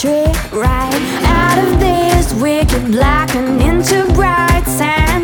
trick right out of this wicked black and into bright sand.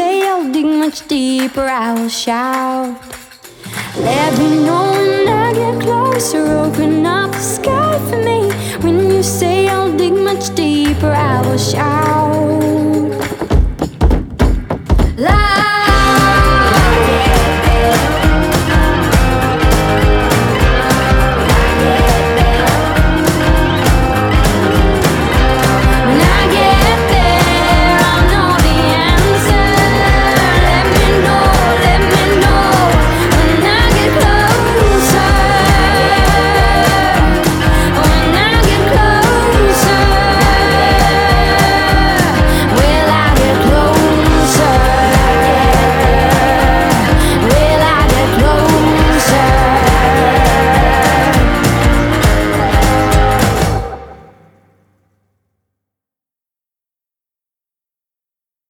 say I'll dig much deeper, I'll shout. Let me know when I get closer, open up the sky for me. When you say I'll dig much deeper, I will shout.